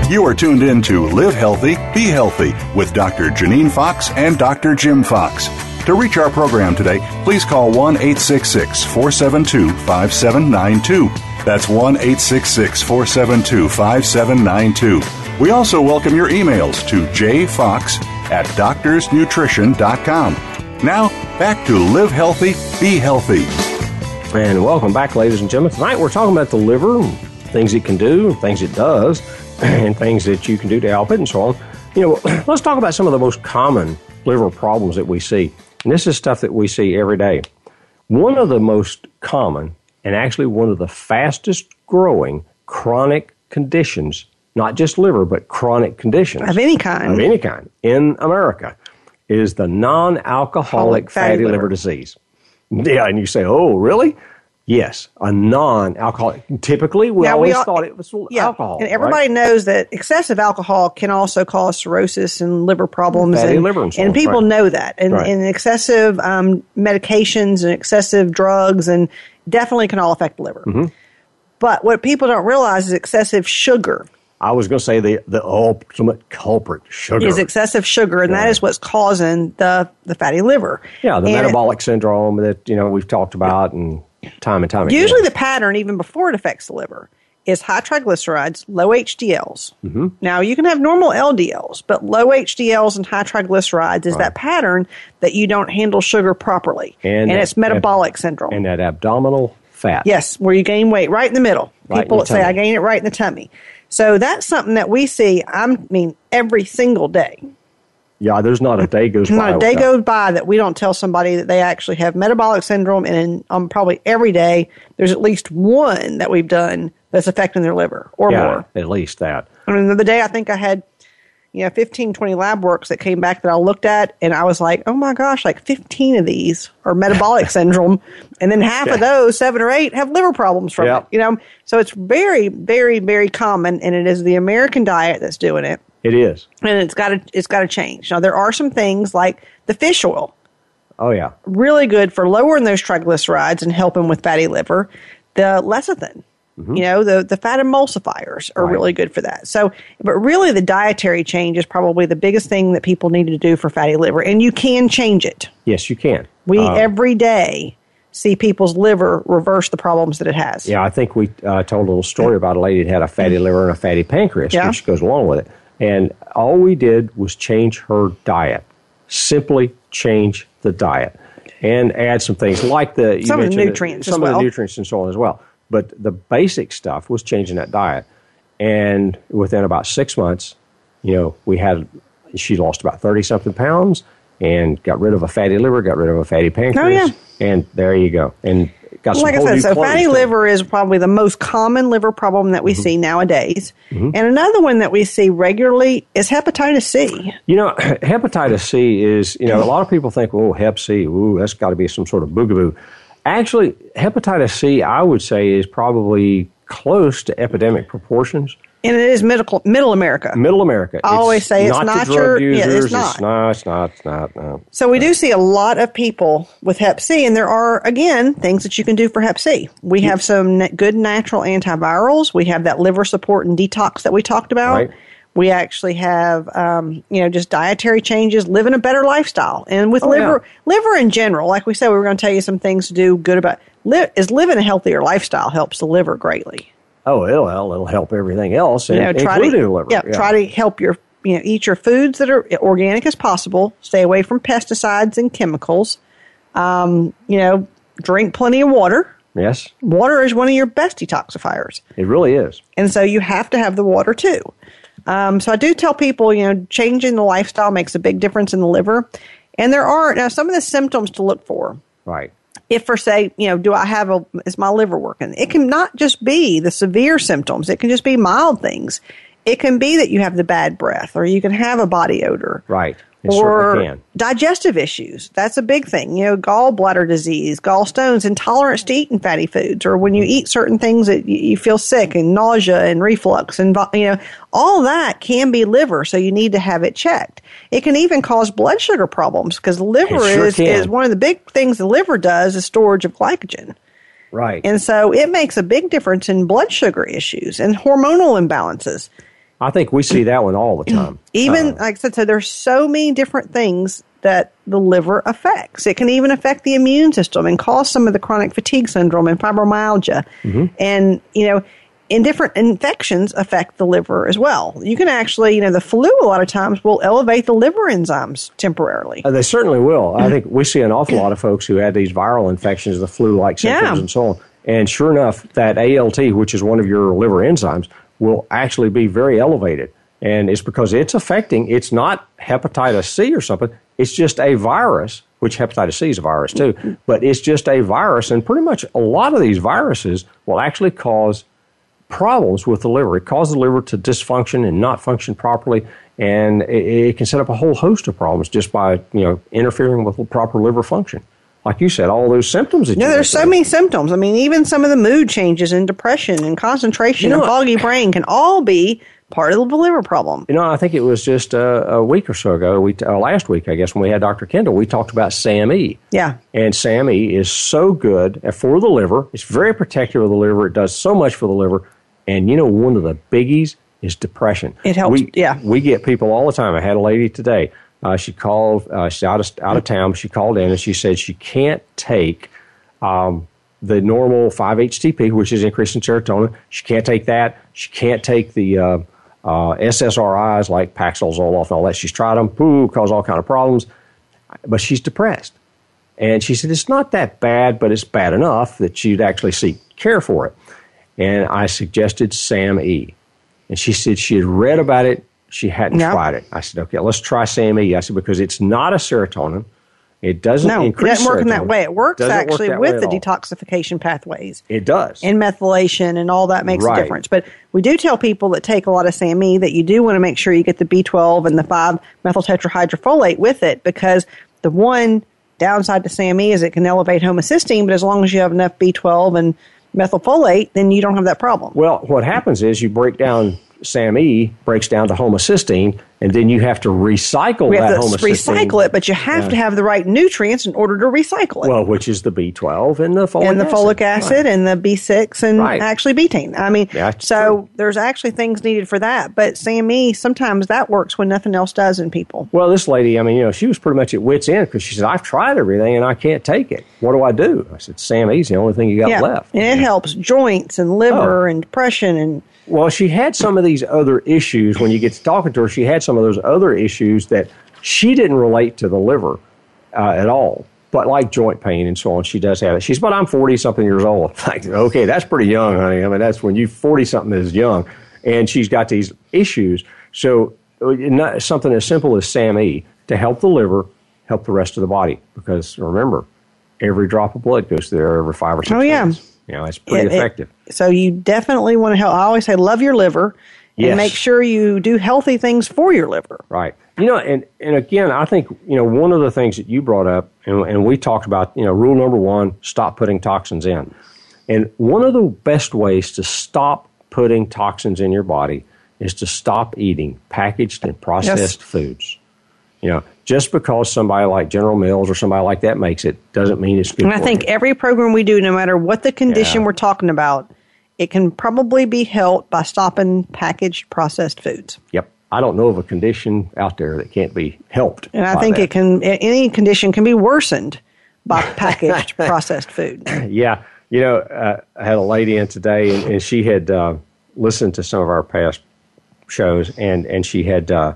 You are tuned in to Live Healthy, Be Healthy with Dr. Janine Fox and Dr. Jim Fox. To reach our program today, please call 1 866 472 5792. That's 1 866 472 5792. We also welcome your emails to jfox at doctorsnutrition.com. Now, back to Live Healthy, Be Healthy. And welcome back, ladies and gentlemen. Tonight we're talking about the liver, things it can do, things it does, [clears throat] and things that you can do to help it, and so on. You know, [clears throat] let's talk about some of the most common liver problems that we see. And this is stuff that we see every day. One of the most common, and actually one of the fastest growing chronic conditions, not just liver, but chronic conditions Of any kind. of any kind in America, is the non alcoholic Fatty fatty, liver. liver disease. Yeah, and you say, oh, really? Yes, a non alcoholic. Typically, we Now, always we all- thought it was Yeah, alcohol. and right? everybody knows that excessive alcohol can also cause cirrhosis and liver problems, Fatty and, liver and on, people right. know that. And, Right. and excessive um, medications and excessive drugs and definitely can all affect the liver. Mm-hmm. But what people don't realize is excessive sugar I was going to say the, the ultimate culprit, sugar. is excessive sugar, and that Yeah. is what's causing the the fatty liver. yeah, the And it- metabolic syndrome that you know we've talked about and time and time again. Usually, the pattern, even before it affects the liver, is high triglycerides, low HDLs. Mm-hmm. Now, you can have normal LDLs, but low HDLs and high triglycerides is that pattern that you don't handle sugar properly, And that- it's metabolic syndrome. and that abdominal fat. Yes, where you gain weight right in the middle. Right People the say, I gain it right in the tummy. So that's something that we see, I mean, every single day. Yeah, there's not a day goes by. Not a day without- goes by that we don't tell somebody that they actually have metabolic syndrome, and in, um, probably every day there's at least one that we've done that's affecting their liver or Yeah, more. at least that. I mean, the other day I think I had, you know, 15, 20 lab works that came back that I looked at, and I was like, oh my gosh, like 15 of these are metabolic [laughs] syndrome, and then half of those, seven or eight, have liver problems from Yeah. it. You know, so it's very, very, very common, and it is the American diet that's doing it It is. and it's got to it's got to change. Now there are some things like the fish oil, Oh yeah. really good for lowering those triglycerides and helping with fatty liver. The lecithin, you know, the the fat emulsifiers are Right. really good for that. So, but really, the dietary change is probably the biggest thing that people need to do for fatty liver, and you can change it. Yes, you can. We Uh, every day see people's liver reverse the problems that it has. Yeah, I think we uh, told a little story about a lady that had a fatty liver and a fatty pancreas, Yeah. which goes along with it. And all we did was change her diet. Simply change the diet and add some things like the Some of the nutrients as some of the nutrients and so on as well. But the basic stuff was changing that diet. And within about six months, you know, we had she lost about thirty something pounds and got rid of a fatty liver, got rid of a fatty pancreas, Oh, yeah. and there you go. And got some like I said, so fatty liver is probably the most common liver problem that we Mm-hmm. see nowadays. And another one that we see regularly is hepatitis C. You know, [laughs] hepatitis C is, you know, a lot of people think, oh, Hep C, ooh, that's got to be some sort of boogaboo. Actually, hepatitis C, I would say, is probably close to epidemic proportions. And it is middle, middle America. Middle America. I always say it's not, not your- drug yeah, it's users. not. no, it's not. It's not. No. So we do see a lot of people with Hep C, and there are again things that you can do for Hep C. We have some good natural antivirals. We have that liver support and detox that we talked about. Right. We actually have, um, you know, just dietary changes, living a better lifestyle, and with Oh, liver, yeah. liver in general. Like we said, we were going to tell you some things to do good about. Li- is living a healthier lifestyle helps the liver greatly. Oh, it'll, it'll help everything else, You know, try including to the liver. yeah, try to help your you know eat your foods that are organic as possible. Stay away from pesticides and chemicals. Um, you know, drink plenty of water. Yes, Water is one of your best detoxifiers, it really is. and so you have to have the water too. Um, so I do tell people, you know, changing the lifestyle makes a big difference in the liver. And there are now some of the symptoms to look for. Right. If for say, you know, do I have a is my liver working? It can not just be the severe symptoms. It can just be mild things. It can be that you have the bad breath or you can have a body odor. Right. It or digestive issues. That's a big thing. You know, gallbladder disease, gallstones, intolerance to eating fatty foods, or when you eat certain things that you, you feel sick and nausea and reflux, and you know, all that can be liver. So you need to have it checked. It can even cause blood sugar problems because liver sure is can. is one of the big things the liver does is storage of glycogen. Right. And so it makes a big difference in blood sugar issues and hormonal imbalances. I think we see that one all the [clears throat] time. Even Uh, like I said, so there's so many different things that the liver affects. It can even affect the immune system and cause some of the chronic fatigue syndrome and fibromyalgia. Mm-hmm. And you know, in different infections affect the liver as well. You can actually, you know, the flu a lot of times will elevate the liver enzymes temporarily. Uh, they certainly will. I think we see an awful lot of folks who had these viral infections, the flu-like symptoms, Yeah. and so on. And sure enough, that ALT, which is one of your liver enzymes, will actually be very elevated. And it's because it's affecting. It's not hepatitis C or something. It's just a virus, which hepatitis C is a virus too. But it's just a virus, and pretty much a lot of these viruses will actually cause problems with the liver. It causes the liver to dysfunction and not function properly, and it, it can set up a whole host of problems just by you know interfering with proper liver function. Like you said, all those symptoms that Yeah, there's so many symptoms. I mean, even some of the mood changes and depression and concentration You know and foggy brain can all be part of the liver problem. You know, I think it was just uh, a week or so ago, we uh, last week, I guess, when we had Dr. Kendall, we talked about SAMe. Yeah. And SAMe is so good for the liver. It's very protective of the liver. It does so much for the liver. And you know, one of the biggies is depression. It helps, We, yeah. We get people all the time. I had a lady today. Uh, she called. Uh, she's out of out of town. She called in and she said she can't take um, the normal 5-HTP, which is increasing serotonin. She can't take that. She can't take the uh, uh, SSRIs like Paxil, Zoloft, and all that. She's tried them. Poo, cause all kind of problems. But she's depressed. And she said, it's not that bad, but it's bad enough that she'd actually seek care for it. And I suggested Sam E. And she said she had read about it. She hadn't tried it. I said, okay, let's try Sam E. I said, because it's not a serotonin. It doesn't No, it doesn't work in that way. It works Doesn't actually way with the detoxification pathways It does. and methylation and all that makes Right. a difference. But we do tell people that take a lot of SAMe that you do want to make sure you get the B12 and the 5 methyl tetrahydrofolate with it because the one downside to SAMe is it can elevate homocysteine, but as long as you have enough B12 and methylfolate, then you don't have that problem. Well, what happens is you break down SAMe, breaks down to homocysteine, and then you have to recycle we that have to homocysteine. recycle it, but you have to have the right nutrients in order to recycle it. Well, which is the B12 and the folic and the acid. folic acid Right. and the B6 and Right. actually betaine. I mean, That's so true. there's actually things needed for that. But SAMe, sometimes that works when nothing else does in people. Well, this lady, I mean, you know, she was pretty much at wit's end because she said, "I've tried everything and I can't take it. What do I do?" I said, "SAMe's the only thing you got yeah, left." and it helps joints and liver Oh. and depression and Well, she had some of these other issues. When you get to talking to her, she had some of those other issues that she didn't relate to the liver uh, at all. But like joint pain and so on, she does have it. She's, but I'm 40 something years old. [laughs] Like, okay, that's pretty young, honey. I mean, that's when you 40 something is young. And she's got these issues. So, uh, not, something as simple as SAMe to help the liver, help the rest of the body. Because remember, every drop of blood goes there every five or six Oh, yeah. minutes. You know, it's pretty It- it- effective. so you definitely want to help. I always say, love your liver and Yes. make sure you do healthy things for your liver. Right. You know, and, and again, I think, you know, one of the things that you brought up, and, and we talked about, you know, rule number one, stop putting toxins in. And one of the best ways to stop putting toxins in your body is to stop eating packaged and processed foods. You know, just because somebody like General Mills or somebody like that makes it doesn't mean it's good And I think you. every program we do, no matter what the condition Yeah. we're talking about, it can probably be helped by stopping packaged processed foods. Yep. I don't know of a condition out there that can't be helped. And I think that. it can any condition can be worsened by [laughs] packaged processed food. Yeah, you know, uh, I had a lady in today, and, and she had uh, listened to some of our past shows, and and she had uh,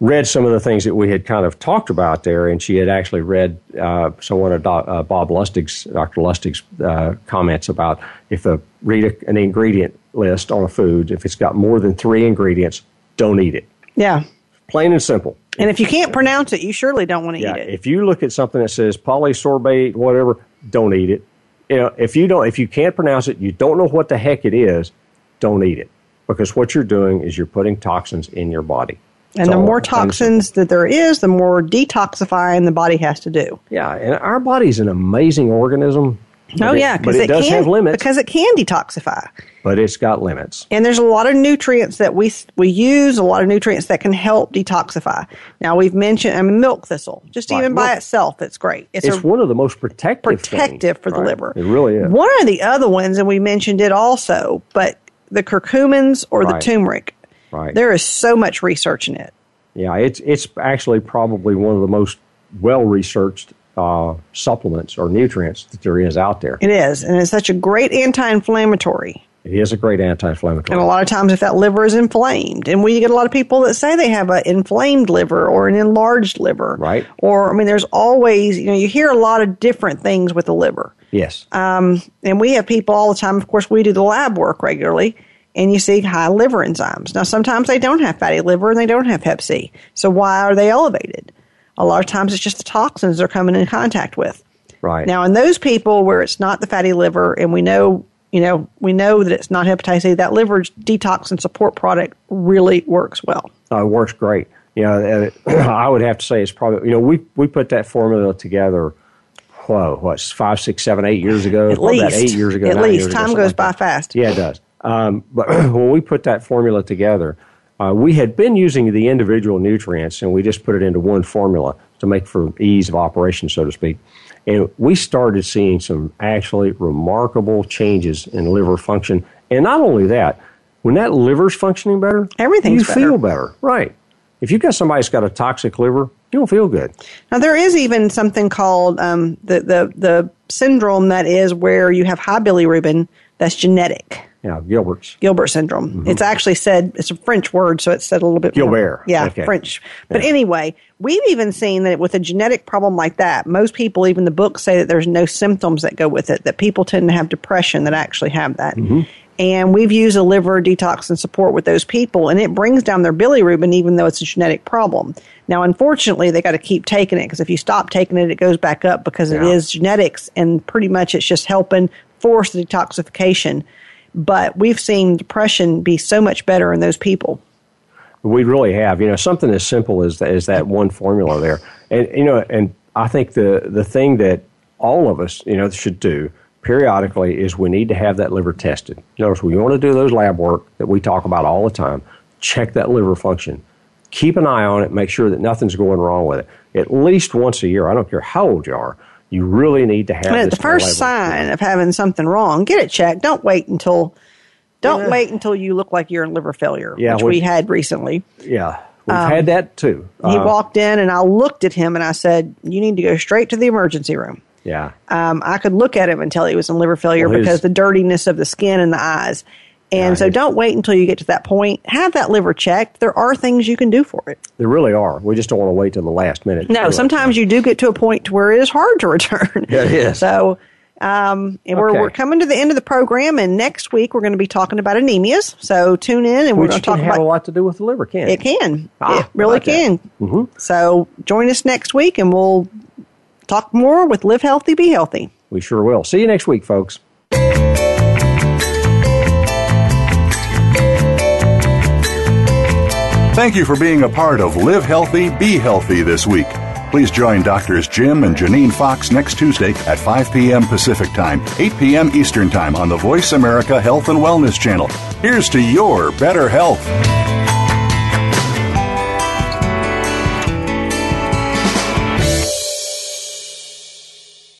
read some of the things that we had kind of talked about there, and she had actually read uh, some one of uh, Bob Lustig's, Dr. Lustig's uh, comments about if a read a, an ingredient list on a food, if it's got more than three ingredients, don't eat it. Yeah. Plain and simple. And if you can't pronounce it, you surely don't want to yeah, eat it. if you look at something that says polysorbate, whatever, don't eat it. You know, if you don't, if you can't pronounce it, you don't know what the heck it is, don't eat it because what you're doing is you're putting toxins in your body. And the more toxins that there is, the more detoxifying the body has to do. Yeah, and our body's an amazing organism. Oh it- yeah, because it, it, does can have limits. because it can detoxify. but it's got limits. And there's a lot of nutrients that we we use, a lot of nutrients that can help detoxify. Now we've mentioned I mean, milk thistle, just Right, even by itself, it's great. It's, It's a one of the most protective protective things, for the right? liver. It really is. One of the other ones, and we mentioned it also, but the curcumins or the turmeric, Right. there is so much research in it. Yeah, it's it's actually probably one of the most well researched uh, supplements or nutrients that there is out there. It is, and it's such a great anti-inflammatory. It is a great anti-inflammatory. And a lot of times, if that liver is inflamed, and we get a lot of people that say they have an inflamed liver or an enlarged liver, Right. Or I mean, there's always you know you hear a lot of different things with the liver, yes. Um, and we have people all the time. Of course, we do the lab work regularly, and you see high liver enzymes. Now, sometimes they don't have fatty liver and they don't have Hep C. So why are they elevated? A lot of times, it's just the toxins they're coming in contact with. right. Now, in those people where it's not the fatty liver, and we know, you know, we know that it's not hepatitis A, that liver detox and support product really works well. Uh, it works great. You [clears throat] know, I would have to say it's probably you know we we put that formula together. Whoa, what five, six, seven, eight years ago? At least about eight years ago. At least ago, time something goes like by that. fast. Yeah, it does. Um, but [clears throat] when we put that formula together, uh, we had been using the individual nutrients, and we just put it into one formula to make for ease of operation, so to speak. And we started seeing some actually remarkable changes in liver function. And not only that, when that liver's functioning better, Everything's you better. feel better. Right. If you've got somebody that's got a toxic liver, you don't feel good. Now there is even something called um, the the the syndrome that is where you have high bilirubin that's genetic. Yeah, Gilbert's. Gilbert syndrome. It's actually said it's a French word, so it's said a little bit more- Mm-hmm. Gilbert. Yeah, Okay. French. But anyway, we've even seen that with a genetic problem like that, most people, even the books, say that there's no symptoms that go with it. That people tend to have depression that actually have that. Mm-hmm. And we've used a liver detox and support with those people, and it brings down their bilirubin, even though it's a genetic problem. Now, unfortunately, they got to keep taking it because if you stop taking it, it goes back up because it Yeah. is genetics, and pretty much it's just helping force the detoxification. But we've seen depression be so much better in those people. We really have. You know, something as simple as that, as that one formula there. And you know, and I think the the thing that all of us, you know, should do periodically is we need to have that liver tested. Notice we want to do those lab work that we talk about all the time. Check that liver function. Keep an eye on it. Make sure that nothing's going wrong with it. At least once a year. I don't care how old you are. You really need to have. And at this the first sign of having something wrong, get it checked. Don't wait until don't Yeah. wait until you look like you're in liver failure, Yeah, which we had recently. Yeah, we've had that too. He Uh, walked in and I looked at him and I said, "You need to go straight to the emergency room." yeah. Um, I could look at him and tell he was in liver failure Well, his- because the dirtiness of the skin and the eyes. And Yeah, so don't wait until you get to that point. Have that liver checked. There are things you can do for it. There really are. We just don't want to wait till the last minute. No, it. sometimes you do get to a point to where it is hard to [laughs] return. Yeah, it is. So, um, and we're, Okay. we're coming to the end of the program, and next week we're going to be talking about anemias. So tune in, and we're Which going to talk have about a lot to do with the liver, can it. Can Ah, it really that. can? So join us next week, and we'll talk more with Live Healthy, Be Healthy. We sure will. See you next week, folks. Thank you for being a part of Live Healthy, Be Healthy this week. Please join Doctors Jim and Janine Fox next Tuesday at 5 p.m. Pacific Time, 8 p.m. Eastern Time on the Voice America Health and Wellness Channel. Here's to your better health.